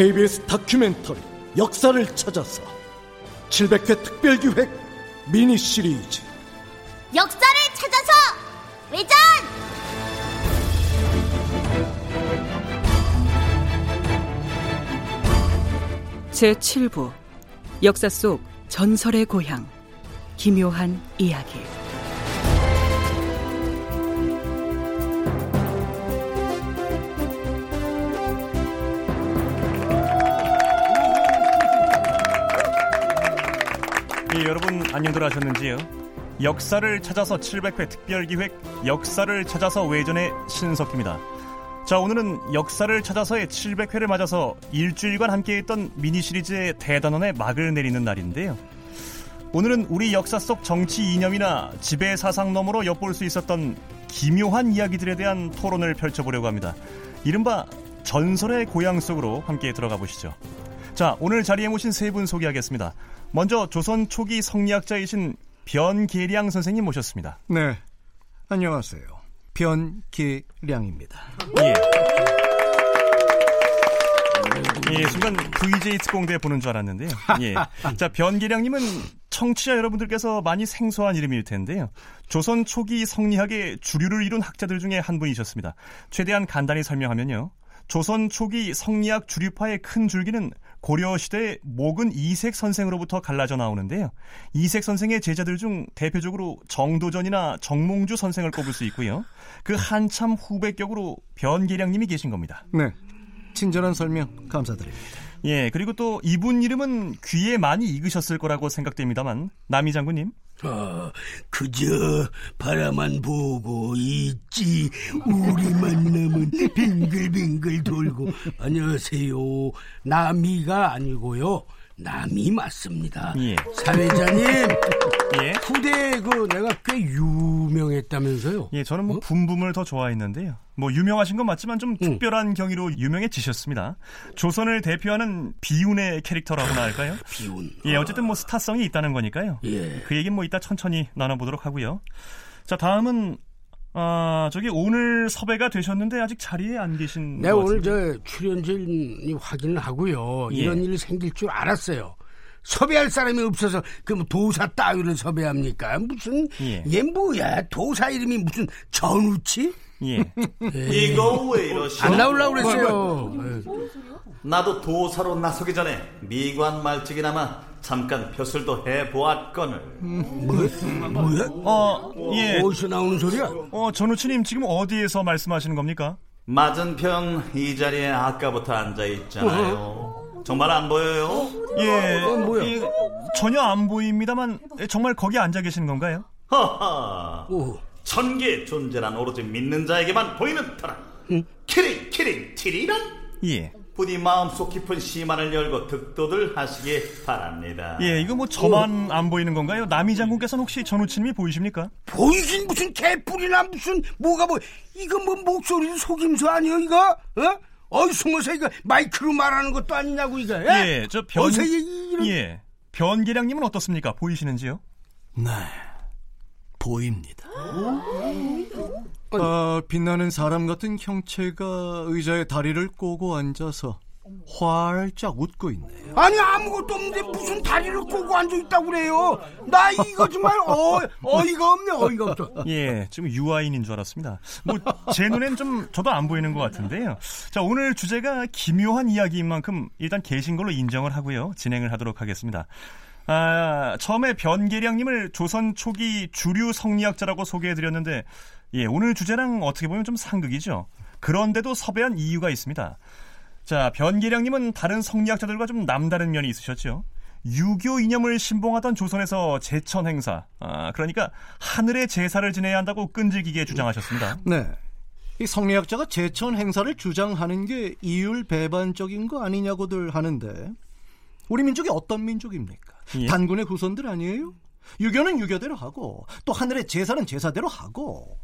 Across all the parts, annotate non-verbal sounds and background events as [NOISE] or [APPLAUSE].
KBS 다큐멘터리 역사를 찾아서 700회 특별기획 미니 시리즈. 역사를 찾아서 외전! 제7부 역사 속 전설의 고향 기묘한 이야기 예, 여러분 안녕들 하셨는지요? 역사를 찾아서 700회 특별기획 역사를 찾아서 외전의 신석기입니다. 자 오늘은 역사를 찾아서의 700회를 맞아서 일주일간 함께했던 미니 시리즈의 대단원의 막을 내리는 날인데요. 오늘은 우리 역사 속 정치 이념이나 지배 사상 너머로 엿볼 수 있었던 기묘한 이야기들에 대한 토론을 펼쳐보려고 합니다. 이른바 전설의 고향 속으로 함께 들어가 보시죠. 자, 오늘 자리에 모신 세 분 소개하겠습니다. 먼저 조선 초기 성리학자이신 변계량 선생님 모셨습니다. 네, 안녕하세요. 변계량입니다. 예. 예, 순간 VJ 특공대 보는 줄 알았는데요. 예. [LAUGHS] 자, 변계량님은 청취자 여러분들께서 많이 생소한 이름일 텐데요. 조선 초기 성리학의 주류를 이룬 학자들 중에 한 분이셨습니다. 최대한 간단히 설명하면요. 조선 초기 성리학 주류파의 큰 줄기는 고려 시대의 목은 이색 선생으로부터 갈라져 나오는데요. 이색 선생의 제자들 중 대표적으로 정도전이나 정몽주 선생을 꼽을 수 있고요. 그 한참 후배 격으로 변계량님이 계신 겁니다. 네, 친절한 설명 감사드립니다. 예, 그리고 또 이분 이름은 귀에 많이 익으셨을 거라고 생각됩니다만 남희 장군님. 아, 그저 바라만 보고 있지 우리 만남은 빙글빙글 돌고. 안녕하세요. 남이가 아니고요 남이 맞습니다 예. 사회자님 [LAUGHS] 예. 후대에 그 내가 꽤 유명했다면서요 예, 저는 뭐 붐붐을 더 좋아했는데요. 뭐 유명하신 건 맞지만 좀 응. 특별한 경위로 유명해지셨습니다. 조선을 대표하는 비운의 캐릭터라고나 할까요? 비운 예, 어쨌든 뭐 스타성이 있다는 거니까요. 예. 그 얘기는 뭐 이따 천천히 나눠보도록 하고요. 자, 다음은 아, 저기 오늘 섭외가 되셨는데 아직 자리에 안 계신 것 오늘. 저 출연진 확인을 하고요 예. 이런 일이 생길 줄 알았어요 섭외할 사람이 없어서 그뭐 도사 따위를 섭외합니까 무슨 예. 얘 뭐야 도사 이름이 무슨 전우치? 예. 이거 왜 이러시오? 안 나오려고 그랬어요. 나도 도사로 나서기 전에 미관 말직이나마 잠깐 벼슬도 해보았거늘. 뭐야? 어, 예. 어디서 나오는 소리야? 어, 전우치님 지금 어디에서 말씀하시는 겁니까? 맞은편 이 자리에 아까부터 앉아 있잖아요. 정말 안 보여요? 예. 어, 뭐야? 예, 전혀 안 보입니다만 예, 정말 거기 앉아 계신 건가요? 하하. 오. 천계의 존재란 오로지 믿는 자에게만 보이는 터라. 키링 키링 티리란 예. 부디 마음속 깊은 심안을 열고 득도들 하시기 바랍니다. 예, 이거 뭐 저만 안 보이는 건가요? 남희 장군께서는 혹시 전우치님이 보이십니까? 보이긴 무슨 개뿔이나 무슨 뭐가 뭐 이거 뭐 목소리 속임수 아니야 이거? 어? 어이 숨어서 이거 마이크로 말하는 것도 아니냐고 이거? 예? 예, 저 변, 어서 이- 이런 예, 변계량님은 어떻습니까? 보이시는지요? 네, 보입니다. 아, 빛나는 사람 같은 형체가 의자에 다리를 꼬고 앉아서 활짝 웃고 있네요. 아니 아무것도 없는데 무슨 다리를 꼬고 앉아 있다고 그래요? 나 이거 정말 어 어이가 없네 어이가 없어. 예, 지금 유아인인 줄 알았습니다. 뭐 제 눈엔 좀 저도 안 보이는 것 같은데요. 자, 오늘 주제가 기묘한 이야기인 만큼 일단 계신 걸로 인정을 하고요. 진행을 하도록 하겠습니다. 아, 처음에 변계량님을 조선 초기 주류 성리학자라고 소개해드렸는데, 예, 오늘 주제랑 어떻게 보면 좀 상극이죠. 그런데도 섭외한 이유가 있습니다. 자, 변계량님은 다른 성리학자들과 좀 남다른 면이 있으셨죠. 유교 이념을 신봉하던 조선에서 제천 행사, 아, 그러니까 하늘의 제사를 지내야 한다고 끈질기게 주장하셨습니다. 네. 이 성리학자가 제천 행사를 주장하는 게 이율 배반적인 거 아니냐고들 하는데 우리 민족이 어떤 민족입니까? 예. 단군의 후손들 아니에요? 유교는 유교대로 하고 또 하늘의 제사는 제사대로 하고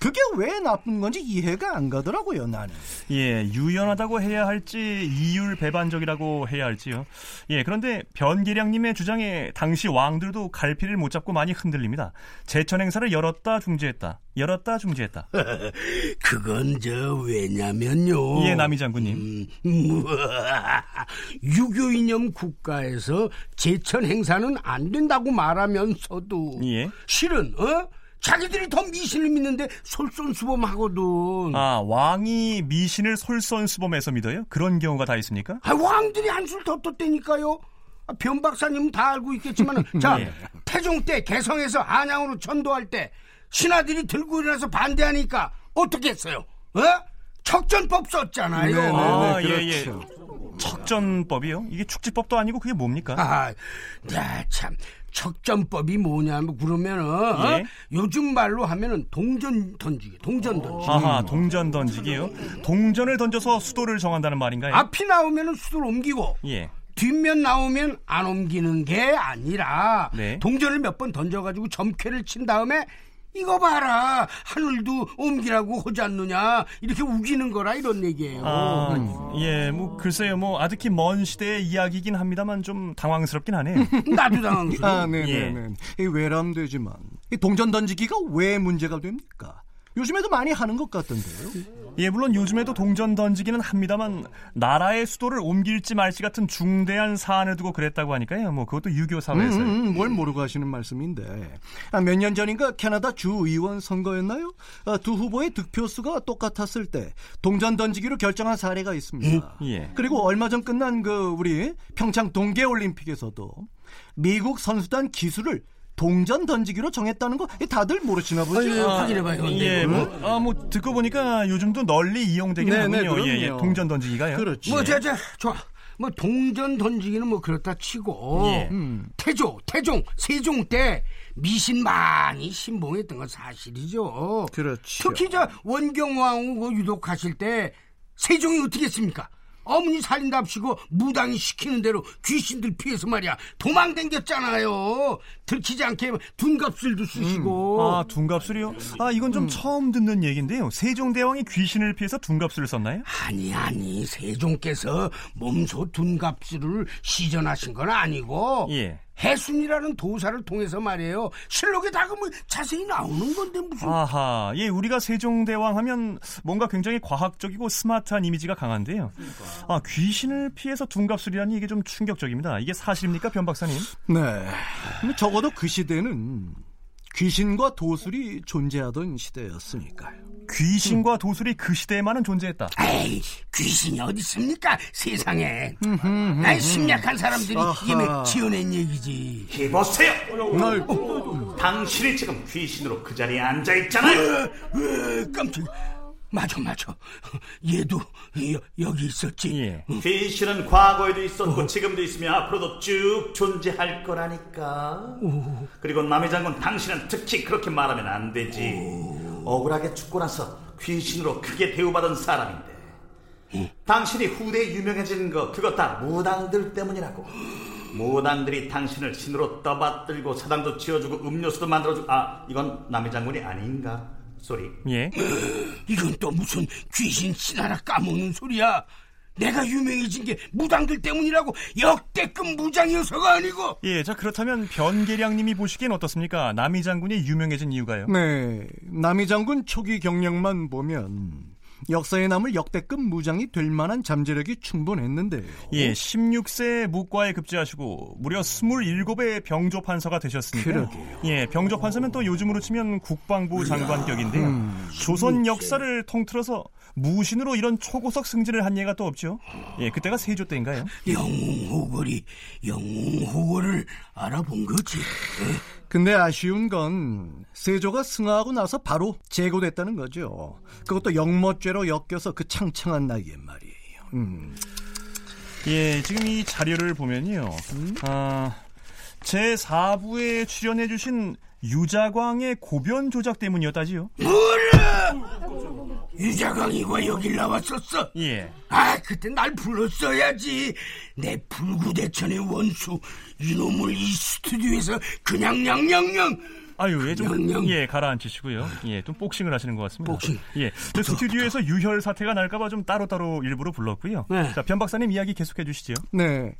그게 왜 나쁜 건지 이해가 안 가더라고요, 나는. 예, 유연하다고 해야 할지 이율 배반적이라고 해야 할지요. 예, 그런데 변계량님의 주장에 당시 왕들도 갈피를 못 잡고 많이 흔들립니다. 제천 행사를 열었다 중지했다. 열었다 중지했다. [LAUGHS] 그건 저 왜냐면요. 예, 남이 장군님. 음, [LAUGHS] 유교 이념 국가에서 제천 행사는 안 된다고 말하면서도 예. 실은 어? 자기들이 더 미신을 믿는데 솔선수범하거든. 아, 왕이 미신을 솔선수범해서 믿어요? 그런 경우가 다 있습니까? 아, 왕들이 한술 더 떴다니까요. 아, 변 박사님은 다 알고 있겠지만, [LAUGHS] 자, 예. 태종 때 개성에서 한양으로 전도할 때 신하들이 들고 일어나서 반대하니까 어떻게 했어요? 어? 척전법 썼잖아요. 네, 네, 아, 네, 예, 예. 그렇죠. 척전법이요? 이게 축지법도 아니고 그게 뭡니까? 아, 야, 참. 척전법이 뭐냐면 그러면은 어? 예. 요즘 말로 하면은 동전 던지기, 동전 던지기. 아하, 동전 던지기요? 동전을 던져서 수도를 정한다는 말인가요? 앞이 나오면은 수도를 옮기고 예. 뒷면 나오면 안 옮기는 게 아니라 네. 동전을 몇 번 던져가지고 점괘를 친 다음에 이거 봐라 하늘도 옮기라고 하지 않느냐 이렇게 우기는 거라 이런 얘기예요. 아, 예, 뭐 글쎄요, 뭐 아득히 먼 시대의 이야기긴 합니다만 좀 당황스럽긴 하네요. [LAUGHS] 나도 당황스러워. 아, 네네네. 이 외람되지만 이 동전 던지기가 왜 문제가 됩니까? 요즘에도 많이 하는 것 같던데요. 예, 물론 요즘에도 동전 던지기는 합니다만 나라의 수도를 옮길지 말지 같은 중대한 사안을 두고 그랬다고 하니까요. 뭐 그것도 유교 사회에서. 음, 음, 뭘 모르고 하시는 말씀인데 아, 몇 년 전인가 캐나다 주 의원 선거였나요? 아, 두 후보의 득표수가 똑같았을 때 동전 던지기로 결정한 사례가 있습니다. 예. 그리고 얼마 전 끝난 그 우리 평창 동계 올림픽에서도 미국 선수단 기술을 동전 던지기로 정했다는 거 다들 모르시나 보죠? 아유, 확인해봐요. 예, 뭐, 아, 뭐 듣고 보니까 요즘도 널리 이용되긴 네, 네, 하군요. 예, 예, 그럼요. 동전 던지기가요. 그렇지. 뭐, 자, 자, 좋아. 뭐, 동전 던지기는 뭐, 그렇다 치고. 예. 음. 태조, 태종, 세종 때 미신 많이 신봉했던 건 사실이죠. 그렇죠. 특히 저 원경왕후 그 유독하실 때 세종이 어떻게 했습니까? 어머니 살린답시고 무당이 시키는 대로 귀신들 피해서 말이야 도망댕겼잖아요. 들키지 않게 둔갑술도 쓰시고. 아, 둔갑술이요? 아, 이건 좀 처음 듣는 얘기인데요. 세종대왕이 귀신을 피해서 둔갑술을 썼나요? 아니 아니 세종께서 몸소 둔갑술을 시전하신 건 아니고 예. 해순이라는 도사를 통해서 말이에요. 실록에 다 그뭐 자세히 나오는 건데 무슨 아하, 예, 우리가 세종대왕 하면 뭔가 굉장히 과학적이고 스마트한 이미지가 강한데요. 아, 귀신을 피해서 둔갑술이라니 이게 좀 충격적입니다. 이게 사실입니까, 변 박사님? 네. 뭐 적어도 그 시대는 귀신과 도술이 존재하던 시대였으니까요. 귀신과 도술이 그 시대에만은 존재했다. 에이, 귀신이 어디 있습니까? 세상에. 난 심약한 사람들이 뭐 지어낸 얘기지. 이보세요. 날 당신이 지금 귀신으로 그 자리에 앉아 있잖아요. 으, 깜짝. 맞아, 맞아. 얘도 여, 여기 있었지. 예. 귀신은 과거에도 있었고 지금도 있으며 앞으로도 쭉 존재할 거라니까. 그리고 남의 장군 당신은 특히 그렇게 말하면 안 되지. 억울하게 죽고 나서 귀신으로 크게 대우받은 사람인데. 당신이 후대에 유명해진 거 그거 다 무당들 때문이라고. 무당들이 당신을 신으로 떠받들고 사당도 지어주고 음료수도 만들어주고 아 이건 남의 장군이 아닌가 소리. 예. 이건 또 무슨 귀신 신하라 까먹는 소리야. 내가 유명해진 게 무당들 때문이라고 역대급 무장이어서가 아니고. 예, 자, 그렇다면 변계량님이 보시기엔 어떻습니까? 남이 장군이 유명해진 이유가요? 네, 남이 장군 초기 경력만 보면 역사에 남을 역대급 무장이 될 만한 잠재력이 충분했는데요. 예, 16세 무과에 급제하시고 무려 27의 병조 판서가. 그러게요. 예, 병조 판서면 또 요즘으로 치면 국방부 장관격인데요. 음, 조선 역사를 통틀어서 무신으로 이런 초고속 승진을 한 예가 또 없죠. 예, 그때가 세조 때인가요? 영웅호걸이 영웅호걸을 알아본 거지. 근데 아쉬운 건 세조가 승하하고 나서 바로 제거됐다는 거죠. 그것도 영모죄로 엮여서 그 창창한 나이에 말이에요. 음. 예, 지금 이 자료를 보면요. 아, 제 4부에 출연해주신 유자광의 고변 조작 때문이었다지요. 유자광이가 여길 나왔었어. 예. 아, 그때 날 불렀어야지. 내 불구대천의 원수 이놈을 이 스튜디오에서 그냥 냥냥냥. 아유, 예, 좀, 냥냥. 예, 가라앉히시고요. 예, 좀 복싱을 하시는 것 같습니다. 복싱. 예, 저 스튜디오에서 유혈 사태가 날까봐 좀 따로따로 일부러 불렀고요. 네. 자, 변 박사님 이야기 계속해 주시죠. 네.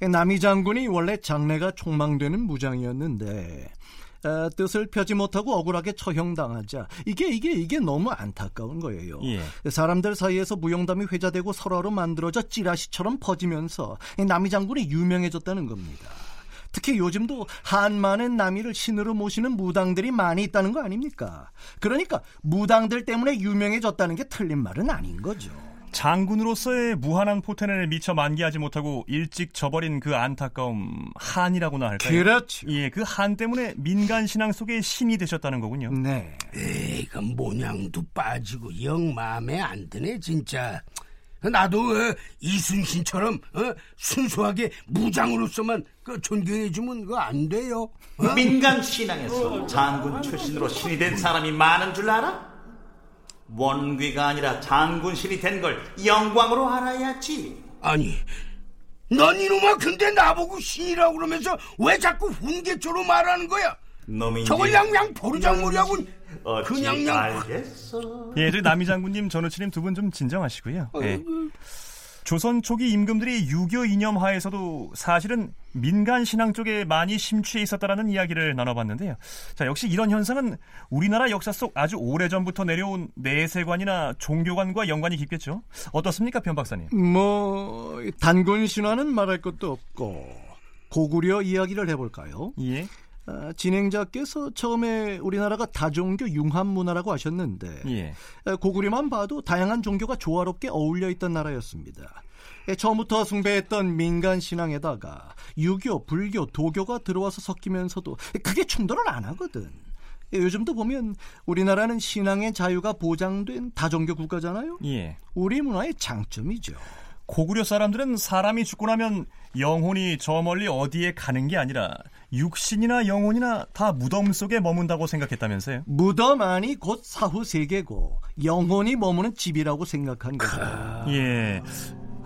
남이 장군이 원래 장래가 촉망되는 무장이었는데 어, 뜻을 펴지 못하고 억울하게 처형당하자 이게 이게 이게 너무 안타까운 거예요. 예. 사람들 사이에서 무용담이 회자되고 설화로 만들어져 찌라시처럼 퍼지면서 이 남이 장군이 유명해졌다는 겁니다. 특히 요즘도 한만의 남이를 신으로 모시는 무당들이 많이 있다는 거 아닙니까? 그러니까 무당들 때문에 유명해졌다는 게 틀린 말은 아닌 거죠. 장군으로서의 무한한 포텐을 미처 만개하지 못하고 일찍 저버린 그 안타까움 한이라고나 할까요? 그렇죠. 예, 그 한 때문에 민간 신앙 속의 신이 되셨다는 거군요. 네. 에이가 모양도 빠지고 영 마음에 안 드네 진짜. 나도 어, 이순신처럼 어, 순수하게 무장으로서만 그 존경해주면 그거 안 돼요. 어? 민간 신앙에서 장군 출신으로 신이 된 사람이 많은 줄 알아? 원귀가 아니라 장군 신이 된 걸 영광으로 알아야지. 아니, 넌 이놈아 근데 나보고 신이라고 그러면서 왜 자꾸 훈계조로 말하는 거야? 놈이 저걸 양양 보르장머리하고 어찌 그냥 양 알겠어. 예, 저희 남이 장군님, 전우치님 두 분 좀 진정하시고요. 예. 조선 초기 임금들이 유교 이념 하에서도 사실은 민간 신앙 쪽에 많이 심취해 있었다라는 이야기를 나눠봤는데요. 자, 역시 이런 현상은 우리나라 역사 속 아주 오래전부터 내려온 내세관이나 종교관과 연관이 깊겠죠. 어떻습니까, 변 박사님? 뭐 단군 신화는 말할 것도 없고 고구려 이야기를 해볼까요? 예. 아, 진행자께서 처음에 우리나라가 다종교 융합 문화라고 하셨는데 예. 에, 고구려만 봐도 다양한 종교가 조화롭게 어울려 있던 나라였습니다. 에, 처음부터 숭배했던 민간 신앙에다가 유교, 불교, 도교가 들어와서 섞이면서도 그게 충돌을 안 하거든. 에, 요즘도 보면 우리나라는 신앙의 자유가 보장된 다종교 국가잖아요. 예. 우리 문화의 장점이죠. 고구려 사람들은 사람이 죽고 나면 영혼이 저 멀리 어디에 가는 게 아니라 육신이나 영혼이나 다 무덤 속에 머문다고 생각했다면서요? 무덤 안이 곧 사후 세계고 영혼이 머무는 집이라고 생각한 거죠. 예.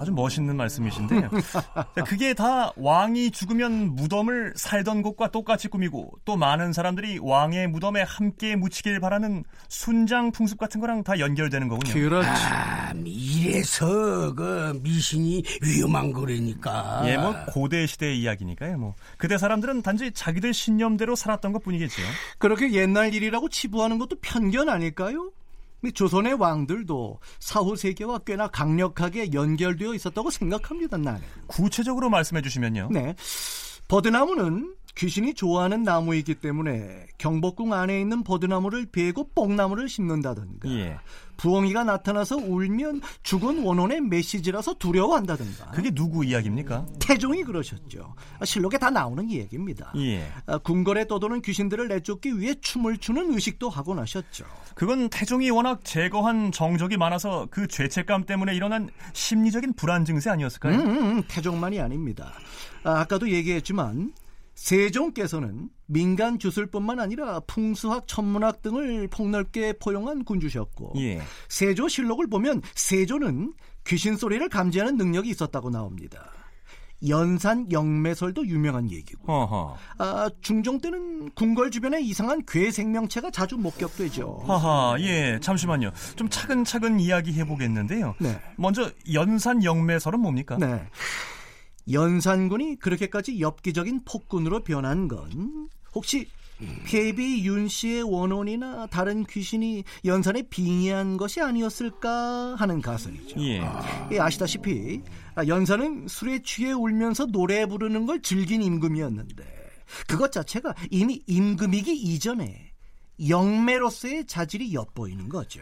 아주 멋있는 말씀이신데요. 자, 그게 다 왕이 죽으면 무덤을 살던 곳과 똑같이 꾸미고 또 많은 사람들이 왕의 무덤에 함께 묻히길 바라는 순장 풍습 같은 거랑 다 연결되는 거군요. 그렇지. 아, 이래서 그 미신이 위험한 거라니까. 예, 뭐 고대 시대의 이야기니까요. 뭐 그때 사람들은 단지 자기들 신념대로 살았던 것뿐이겠죠. 그렇게 옛날 일이라고 치부하는 것도 편견 아닐까요? 이 조선의 왕들도 사후 세계와 꽤나 강력하게 연결되어 있었다고 생각합니다. 나는. 구체적으로 말씀해 주시면요. 네. 버드나무는 귀신이 좋아하는 나무이기 때문에 경복궁 안에 있는 버드나무를 베고 뽕나무를 심는다든가 예. 부엉이가 나타나서 울면 죽은 원혼의 메시지라서 두려워한다든가 그게 누구 이야기입니까? 태종이 그러셨죠. 실록에 다 나오는 얘기입니다. 예. 아, 궁궐에 떠도는 귀신들을 내쫓기 위해 춤을 추는 의식도 하고 나셨죠. 그건 태종이 워낙 제거한 정적이 많아서 그 죄책감 때문에 일어난 심리적인 불안 증세 아니었을까요? 음, 음, 태종만이 아닙니다. 아, 아까도 얘기했지만 세종께서는 민간 주술뿐만 아니라 풍수학, 천문학 등을 폭넓게 포용한 군주셨고 예. 세조실록을 보면 세조는 귀신 소리를 감지하는 능력이 있었다고 나옵니다. 연산 영매설도 유명한 얘기고 어허. 아, 중종 때는 궁궐 주변에 이상한 괴 생명체가 자주 목격되죠. 하하, 예, 잠시만요. 좀 차근차근 이야기해 보겠는데요. 네. 먼저 연산 영매설은 뭡니까? 네. 연산군이 그렇게까지 엽기적인 폭군으로 변한 건 혹시 폐비 윤 씨의 원혼이나 다른 귀신이 연산에 빙의한 것이 아니었을까 하는 가설이죠. 예. 예, 아시다시피 아, 연산은 술에 취해 울면서 노래 부르는 걸 즐긴 임금이었는데 그것 자체가 이미 임금이기 이전에 영매로서의 자질이 엿보이는 거죠.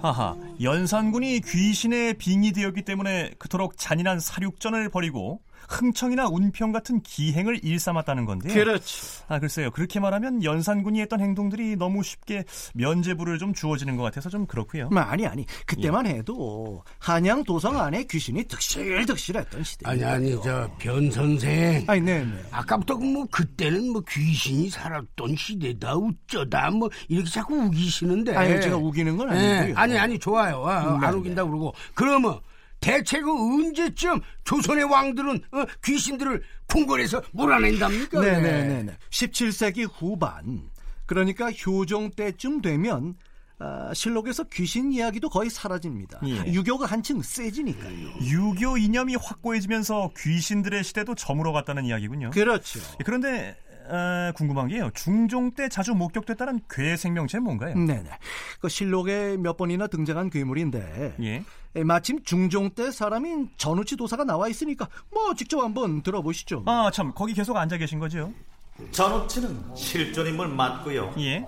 하하, 연산군이 귀신에 빙의되었기 때문에 그토록 잔인한 사륙전을 벌이고 흥청이나 운평 같은 기행을 일삼았다는 건데요. 그렇죠. 아, 글쎄요. 그렇게 말하면 연산군이 했던 행동들이 너무 쉽게 면죄부를 좀 주어지는 것 같아서 좀 그렇고요. 뭐, 아니 아니 그때만 해도 한양 도성 안에 귀신이 득실득실했던 시대. 아니 아니 저 변 선생. 아니 네네. 아까부터 그뭐 그때는 뭐 귀신이 살았던 시대다 어쩌다 뭐 이렇게 자꾸 우기시는데. 아니 제가 우기는 건 예, 아니고요. 아니 아니 좋아요. 아, 음, 네, 안 우긴다 그러고 그러면 대체 그 언제쯤 조선의 왕들은 어, 귀신들을 궁궐에서 몰아낸답니까? 네네네네. 17세기 후반 그러니까 효종 때쯤 되면 아, 실록에서 귀신 이야기도 거의 사라집니다. 예. 유교가 한층 세지니까요. 유교 이념이 확고해지면서 귀신들의 시대도 저물어 갔다는 이야기군요. 그렇죠. 예, 그런데 아, 궁금한 게요. 중종 때 자주 목격됐다는 괴 생명체는 뭔가요? 네네. 그 실록에 몇 번이나 등장한 괴물인데 예. 에, 마침 중종 때 사람인 전우치 도사가 나와 있으니까 뭐 직접 한번 들어보시죠. 아, 참 거기 계속 앉아 계신 거죠? 전우치는 실존 인물 맞고요. 예.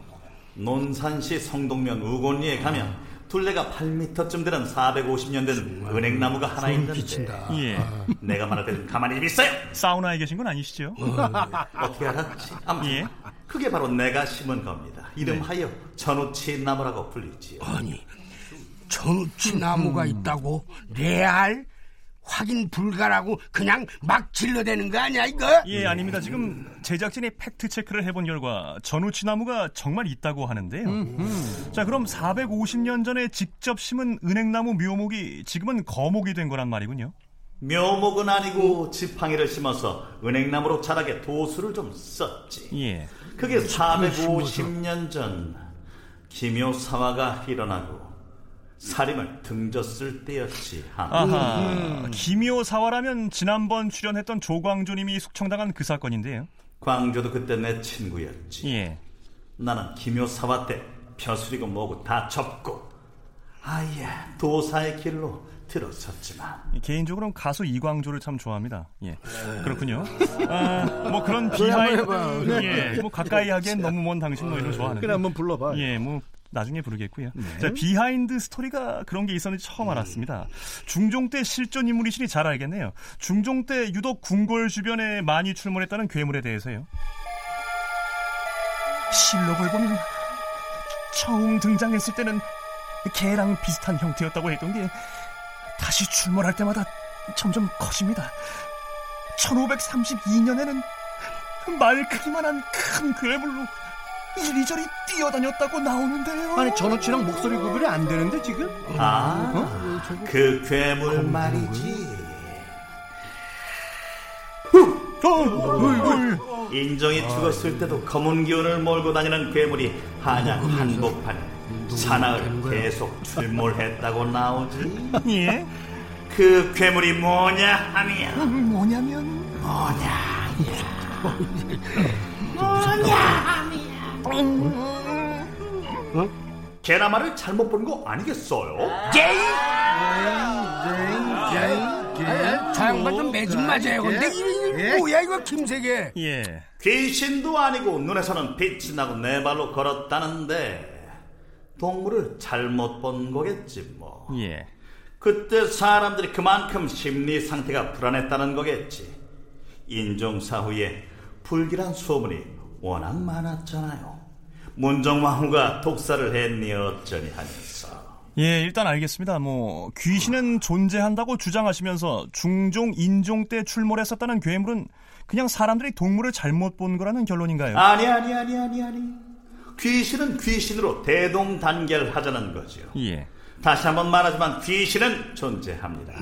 논산시 성동면 우곤리에 가면 둘레가 8m쯤 되는 450년 된 은행나무가 하나 있는데 비친다. 예. 내가 말할 때는 가만히 좀 있어요. 사우나에 계신 건 아니시죠? [LAUGHS] 어떻게 알았지? 아무튼 예. 그게 바로 내가 심은 겁니다. 이름하여 전우치 나무라고 불리지요. 아니 전우치 나무가 있다고 레알 확인 불가라고 그냥 막 질러대는 거 아니야 이거? 예, 아닙니다. 지금 제작진이 팩트 체크를 해본 결과 전우치 나무가 정말 있다고 하는데요. 자, 그럼 450년 전에 직접 심은 은행나무 묘목이 지금은 거목이 된 거란 말이군요. 묘목은 아니고 지팡이를 심어서 은행나무로 자라게 도수를 좀 썼지. 예. 그게 450년 전 기묘사화가 일어나고 살인을 등졌을 때였지. 하. 아하. 기묘사화라면 지난번 출연했던 조광조님이 숙청당한 그 사건인데요. 광조도 그때 내 친구였지. 예. 나는 기묘사화 때 벼슬이고 뭐고 다 접고 아예 도사의 길로 들어섰지만 개인적으로는 가수 이광조를 참 좋아합니다. 예. 그렇군요. 아, 뭐 그런 behind, 예. 뭐 가까이 하기엔 너무 먼 당신 뭐 이런 거 좋아하는데. 그래 한번 불러봐. 예, 뭐 나중에 부르겠고요. 자, behind story가 그런 게 있었는지 처음 알았습니다. 중종 때 실존 인물이시니 잘 알겠네요. 중종 때 유독 궁궐 주변에 많이 출몰했다는 괴물에 대해서요. 실록을 보면 처음 등장했을 때는 개랑 비슷한 형태였다고 했던 게 다시 출몰할 때마다 점점 커집니다. 1532년에는 말 크기만한 큰 괴물로 이리저리 뛰어다녔다고 나오는데요. 아니 전우치랑 목소리 구별이 안 되는데 지금? 아, 그 괴물. 말이지. 인정이 죽었을 때도 검은 기운을 몰고 다니는 괴물이 한양 한복판에 사나을 계속 출몰했다고 나오지. [LAUGHS] 예? 그 괴물이 뭐냐 하면? 뭐냐면 개나마를 잘못 본 거 아니겠어요? 저 양반도 매직 맞아요. 근데 이게 뭐야 이거 김세계? 예. 귀신도 아니고 눈에서는 빛이 나고 네 발로 걸었다는데 동물을 잘못 본 거겠지 뭐. 예. 그때 사람들이 그만큼 심리 상태가 불안했다는 거겠지. 인종사 후에 불길한 소문이 워낙 많았잖아요. 문정왕후가 독사를 했니 어쩌니 하면서. 예, 일단 알겠습니다. 뭐 귀신은 존재한다고 주장하시면서 중종 인종 때 출몰했었다는 괴물은 그냥 사람들이 동물을 잘못 본 거라는 결론인가요? 아니 아니 아니 아니 아니. 귀신은 귀신으로 대동단결하자는 거죠. 예. 다시 한번 말하지만 귀신은 존재합니다.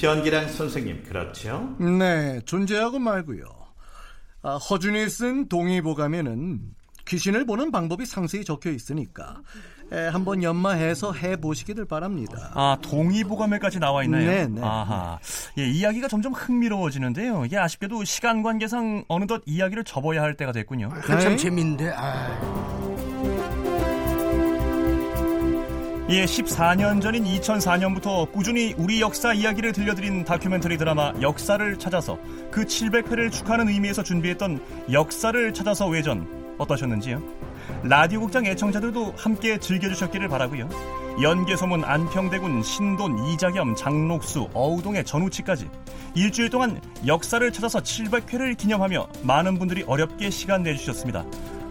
변기랑 선생님 그렇죠? 네, 존재하고 말고요. 아, 허준이 쓴 동의보감에는 귀신을 보는 방법이 상세히 적혀 있으니까 에, 한번 연마해서 해 보시기를 바랍니다. 아, 동의보감에까지 나와 있나요? 네, 네. 아하. 예, 이야기가 점점 흥미로워지는데요. 이게 아쉽게도 시간 관계상 어느덧 이야기를 접어야 할 때가 됐군요. 한참 네. 재밌는데. 아. 예, 14년 전인 2004년부터 꾸준히 우리 역사 이야기를 들려드린 다큐멘터리 드라마 역사를 찾아서 그 700회를 축하하는 의미에서 준비했던 역사를 찾아서 외전 어떠셨는지요? 라디오 극장 애청자들도 함께 즐겨주셨기를 바라고요. 연개소문 안평대군 신돈 이자겸 장록수 어우동의 전우치까지 일주일 동안 역사를 찾아서 700회를 기념하며 많은 분들이 어렵게 시간 내주셨습니다.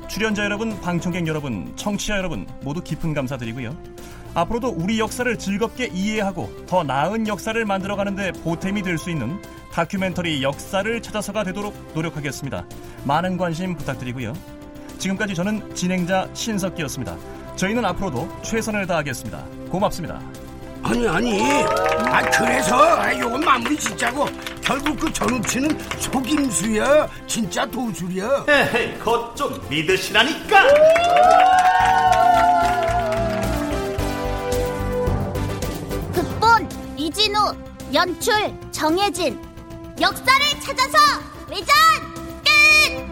출연자 여러분, 방청객 여러분, 청취자 여러분 모두 깊은 감사드리고요. 앞으로도 우리 역사를 즐겁게 이해하고 더 나은 역사를 만들어가는데 보탬이 될 수 있는 다큐멘터리 역사를 찾아서가 되도록 노력하겠습니다. 많은 관심 부탁드리고요. 지금까지 저는 진행자 신석기였습니다. 저희는 앞으로도 최선을 다하겠습니다. 고맙습니다. 아니 아니. 아 그래서 아, 요건 마무리 짓자고 결국 그 전우치는 속임수야 진짜 도술이야 에헤이 것좀 믿으시라니까 이진우 연출 정혜진. 역사를 찾아서 외전 끝